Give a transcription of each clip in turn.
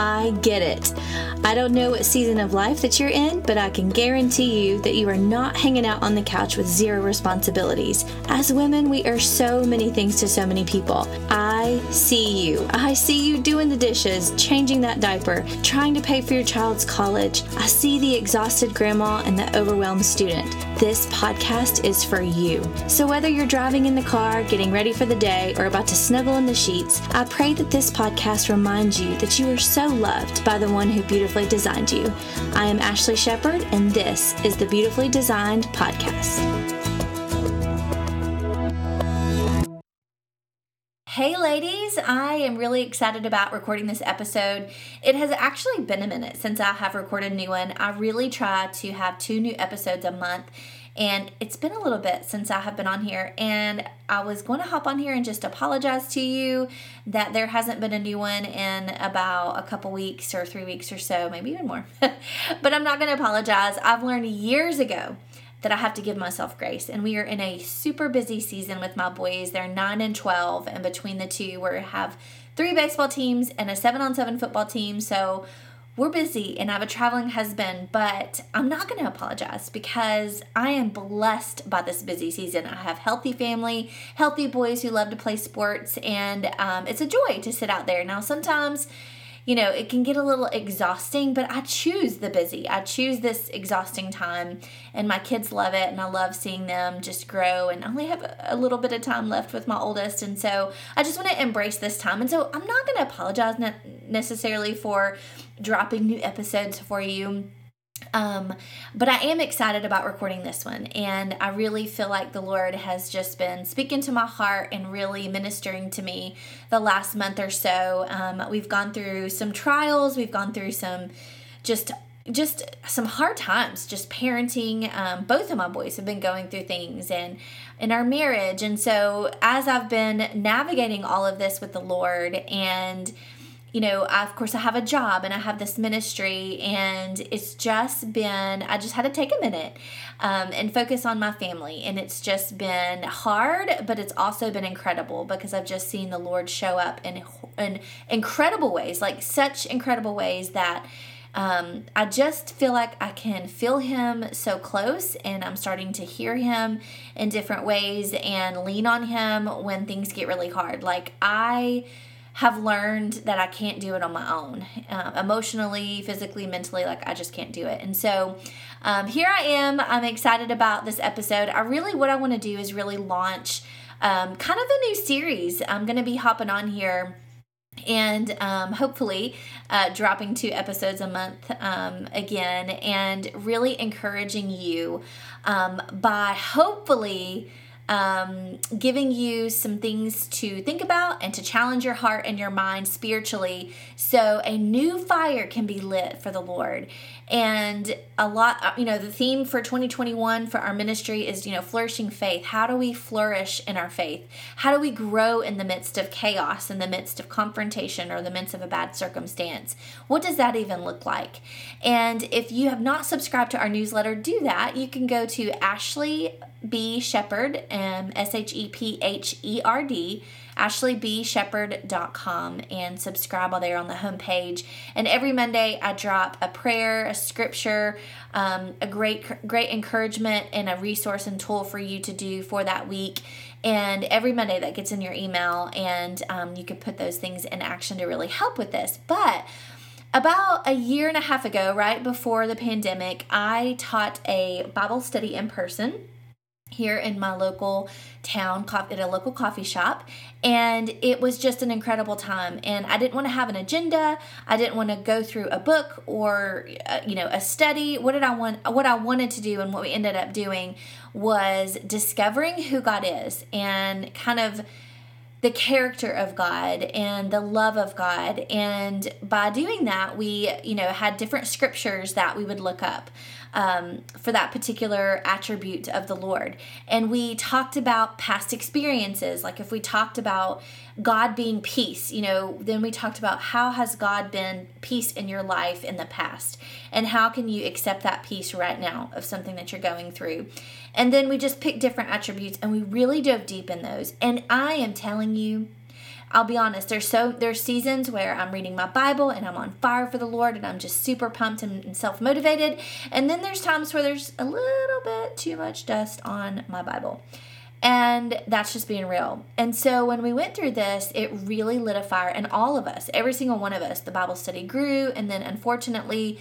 I get it. I don't know what season of life that you're in, but I can guarantee you that you are not hanging out on the couch with zero responsibilities. As women, we are so many things to so many people. I see you. I see you doing the dishes, changing that diaper, trying to pay for your child's college. I see the exhausted grandma and the overwhelmed student. This podcast is for you. So whether you're driving in the car, getting ready for the day, or about to snuggle in the sheets, I pray that this podcast reminds you that you are so loved by the one who beautifully designed you. I am Ashley Shepherd, and this is the Beautifully Designed Podcast. Hey, ladies, I am really excited about recording this episode. It has actually been a minute since I have recorded a new one. I really try to have two new episodes a month, and it's been a little bit since I have been on here. And I was going to hop on here and just apologize to you that there hasn't been a new one in about a couple weeks or three weeks or so, maybe even more. but I'm not going to apologize. I've learned years ago that I have to give myself grace. And we are in a super busy season with my boys. They're 9 and 12, and between the two, we have three baseball teams and a 7 on 7 football team. So we're busy and I have a traveling husband, but I'm not going to apologize because I am blessed by this busy season. I have healthy family, healthy boys who love to play sports, and um, it's a joy to sit out there. Now, sometimes you know, it can get a little exhausting, but I choose the busy. I choose this exhausting time, and my kids love it, and I love seeing them just grow. And I only have a little bit of time left with my oldest, and so I just want to embrace this time. And so I'm not going to apologize necessarily for dropping new episodes for you. Um, but I am excited about recording this one, and I really feel like the Lord has just been speaking to my heart and really ministering to me the last month or so. Um, we've gone through some trials, we've gone through some just just some hard times just parenting. Um, both of my boys have been going through things and in our marriage. And so as i've been navigating all of this with the lord and you know, I, of course, I have a job and I have this ministry, and it's just been, I just had to take a minute um, and focus on my family. And it's just been hard, but it's also been incredible because I've just seen the Lord show up in, in incredible ways, like such incredible ways that. Um, I just feel like I can feel him so close, and I'm starting to hear him in different ways and lean on him when things get really hard. Like, I have learned that I can't do it on my own, uh, emotionally, physically, mentally. Like I just can't do it. And so um, here I am. I'm excited about this episode. I really, what I want to do is really launch um, kind of a new series. I'm going to be hopping on here and um, hopefully uh, dropping two episodes a month um, again and really encouraging you um, by hopefully um, giving you some things to think about and to challenge your heart and your mind spiritually so a new fire can be lit for the Lord. And a lot, uh, you know, the theme for 2021 for our ministry is, you know, flourishing faith. How do we flourish in our faith? How do we grow in the midst of chaos, in the midst of confrontation, or the midst of a bad circumstance? What does that even look like? And if you have not subscribed to our newsletter, do that. You can go to Ashley B. Shepherd, um, S H E P H E R D ashleybshepherd.com and subscribe while there on the homepage. And every Monday I drop a prayer, a scripture, um, a great great encouragement, and a resource and tool for you to do for that week. And every Monday that gets in your email, and um, you can put those things in action to really help with this. But about a year and a half ago, right before the pandemic, I taught a Bible study in person here in my local town at a local coffee shop and it was just an incredible time. And i didn't want to have an agenda. I didn't want to go through a book or uh, you know a study. What did i want what i wanted to do and what we ended up doing was discovering who god is and kind of the character of God and the love of God. And by doing that, we, you know, had different scriptures that we would look up um, for that particular attribute of the Lord. And we talked about past experiences, like if we talked about God being peace, you know, then we talked about how has God been peace in your life in the past, and how can you accept that peace right now of something that you're going through. And then we just picked different attributes and we really dove deep in those. And I am telling you, I'll be honest, there's so there's seasons where I'm reading my Bible and I'm on fire for the Lord and I'm just super pumped and, self-motivated. And then there's times where there's a little bit too much dust on my Bible. And that's just being real. And so when we went through this, it really lit a fire and all of us, every single one of us, the Bible study grew and then unfortunately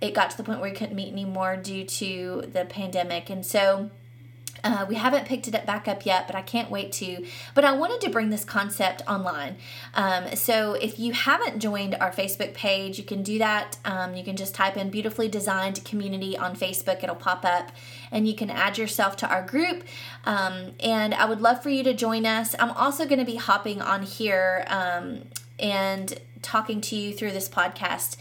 it got to the point where we couldn't meet anymore due to the pandemic. And so uh, we haven't picked it back up yet, but I can't wait to. But I wanted to bring this concept online. Um, so if you haven't joined our Facebook page, you can do that. Um, you can just type in Beautifully Designed Community on Facebook, it'll pop up, and you can add yourself to our group. Um, and I would love for you to join us. I'm also going to be hopping on here um, and talking to you through this podcast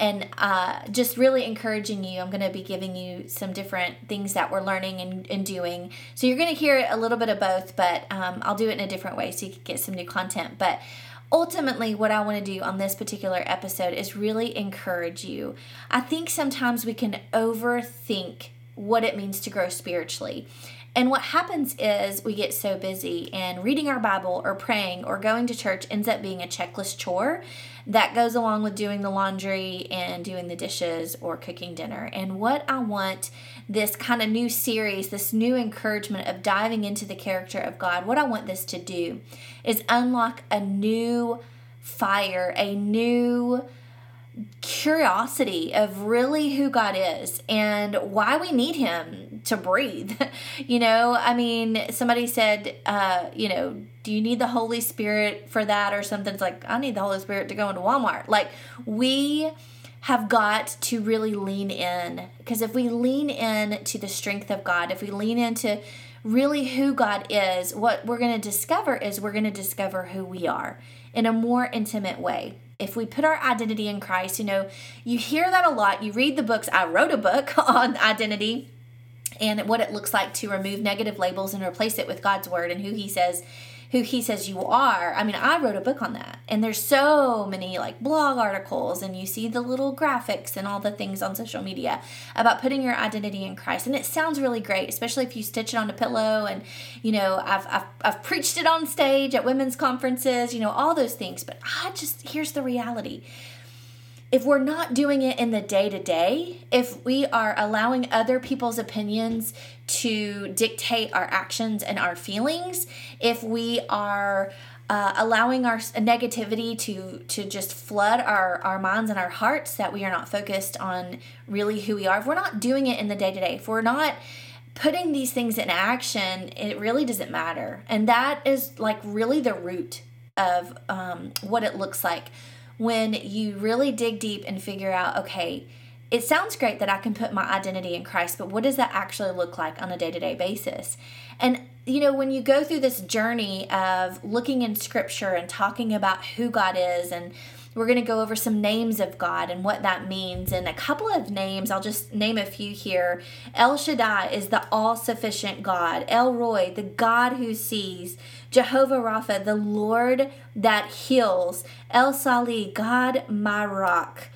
and uh, just really encouraging you. I'm going to be giving you some different things that we're learning and, and doing. So you're going to hear a little bit of both, but um, I'll do it in a different way so you can get some new content. But ultimately, what I want to do on this particular episode is really encourage you. I think sometimes we can overthink what it means to grow spiritually. And what happens is we get so busy, and reading our Bible or praying or going to church ends up being a checklist chore that goes along with doing the laundry and doing the dishes or cooking dinner. And what I want this kind of new series, this new encouragement of diving into the character of God, what I want this to do is unlock a new fire, a new curiosity of really who God is and why we need Him to breathe. you know, I mean, somebody said, uh, you know, do you need the Holy Spirit for that or something? It's like, I need the Holy Spirit to go into Walmart. Like, we have got to really lean in because if we lean in to the strength of God, if we lean into really who God is, what we're going to discover is we're going to discover who we are in a more intimate way if we put our identity in Christ, you know, you hear that a lot. You read the books. I wrote a book on identity and what it looks like to remove negative labels and replace it with God's word and who he says who he says you are. I mean, I wrote a book on that. And there's so many like blog articles and you see the little graphics and all the things on social media about putting your identity in Christ. And it sounds really great, especially if you stitch it on a pillow and you know, I've I've, I've preached it on stage at women's conferences, you know, all those things. But I just here's the reality if we're not doing it in the day to day, if we are allowing other people's opinions to dictate our actions and our feelings, if we are uh, allowing our negativity to to just flood our our minds and our hearts that we are not focused on really who we are if we're not doing it in the day to day if we're not putting these things in action it really doesn't matter. And that is like really the root of um, what it looks like when you really dig deep and figure out, okay, it sounds great that I can put my identity in Christ, but what does that actually look like on a day to day basis? And, you know, when you go through this journey of looking in scripture and talking about who God is, and we're going to go over some names of God and what that means, and a couple of names, I'll just name a few here. El Shaddai is the all sufficient God, El Roi, the God who sees. Jehovah Rapha, the Lord that heals. El Sali, God my rock.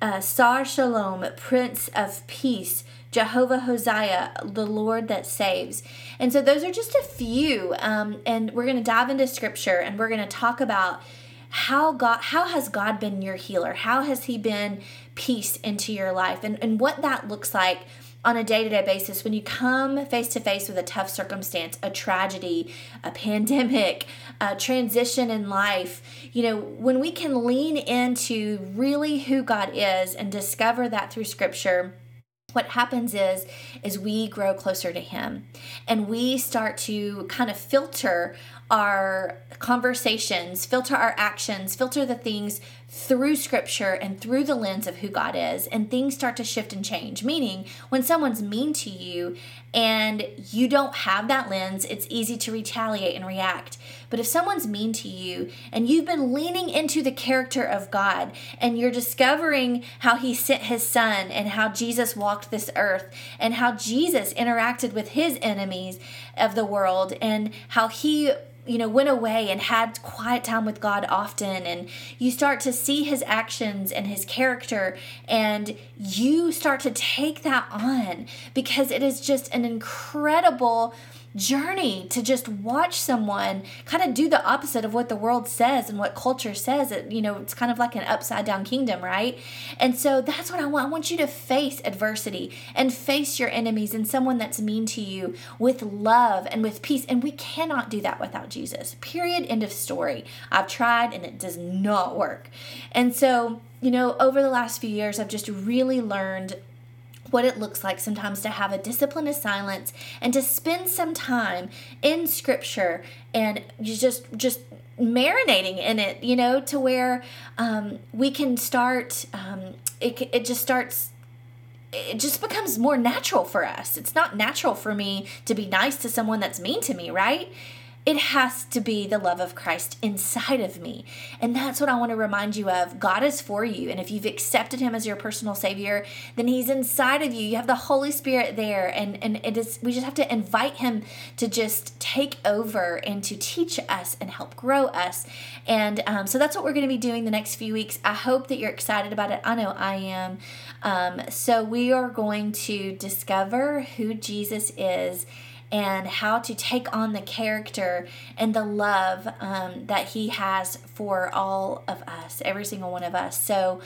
Uh, Sar Shalom, Prince of Peace. Jehovah Hosea, the Lord that saves. And so those are just a few. Um, and we're going to dive into scripture and we're going to talk about how God how has God been your healer? How has he been peace into your life and, and what that looks like on a day to day basis when you come face to face with a tough circumstance, a tragedy, a pandemic, a transition in life, you know, when we can lean into really who God is and discover that through scripture what happens is is we grow closer to him and we start to kind of filter our conversations, filter our actions, filter the things through scripture and through the lens of who God is, and things start to shift and change. Meaning, when someone's mean to you and you don't have that lens, it's easy to retaliate and react. But if someone's mean to you and you've been leaning into the character of God and you're discovering how He sent His Son and how Jesus walked this earth and how Jesus interacted with His enemies of the world and how He you know, went away and had quiet time with God often, and you start to see his actions and his character, and you start to take that on because it is just an incredible journey to just watch someone kind of do the opposite of what the world says and what culture says. It, you know, it's kind of like an upside down kingdom, right? And so that's what I want. I want you to face adversity and face your enemies and someone that's mean to you with love and with peace. And we cannot do that without Jesus. Period. End of story. I've tried and it does not work. And so, you know, over the last few years, I've just really learned what it looks like sometimes to have a discipline of silence and to spend some time in scripture and just just marinating in it you know to where um, we can start um, it, it just starts it just becomes more natural for us. It's not natural for me to be nice to someone that's mean to me right it has to be the love of Christ inside of me. And that's what I want to remind you of. God is for you. And if you've accepted him as your personal savior, then he's inside of you. You have the Holy Spirit there. And, and it is we just have to invite him to just take over and to teach us and help grow us. And um, so that's what we're going to be doing the next few weeks. I hope that you're excited about it. I know I am. Um, so we are going to discover who Jesus is and how to take on the character and the love um, that he has for all of us, every single one of us. So,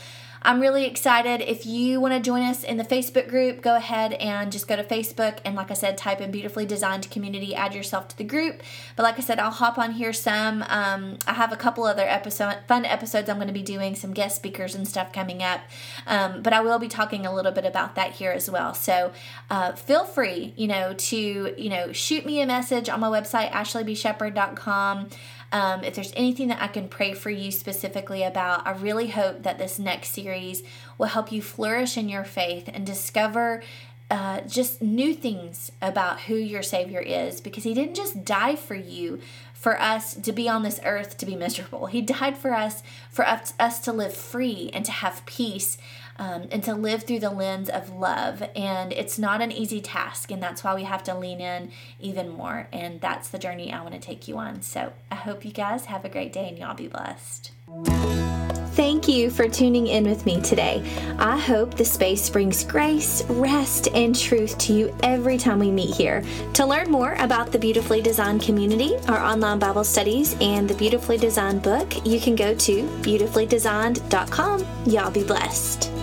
I'm really excited. If you want to join us in the Facebook group, go ahead and just go to Facebook and, like I said, type in Beautifully Designed Community, add yourself to the group. But like I said, I'll hop on here some. Um, I have a couple other episode, fun episodes I'm going to be doing, some guest speakers and stuff coming up. Um, but I will be talking a little bit about that here as well. So uh, feel free, you know, to, you know, shoot me a message on my website, ashleybshepherd.com. Um, if there's anything that I can pray for you specifically about, I really hope that this next series will help you flourish in your faith and discover uh, just new things about who your Savior is because He didn't just die for you for us to be on this earth to be miserable. He died for us, for us, us to live free and to have peace um, and to live through the lens of love. And it's not an easy task, and that's why we have to lean in even more. And that's the journey I want to take you on. So I hope you guys have a great day and y'all be blessed. Thank you for tuning in with me today. I hope the space brings grace, rest, and truth to you every time we meet here. To learn more about the Beautifully Designed community, our online Bible studies, and the Beautifully Designed book, you can go to beautifully.designed.com. Y'all be blessed.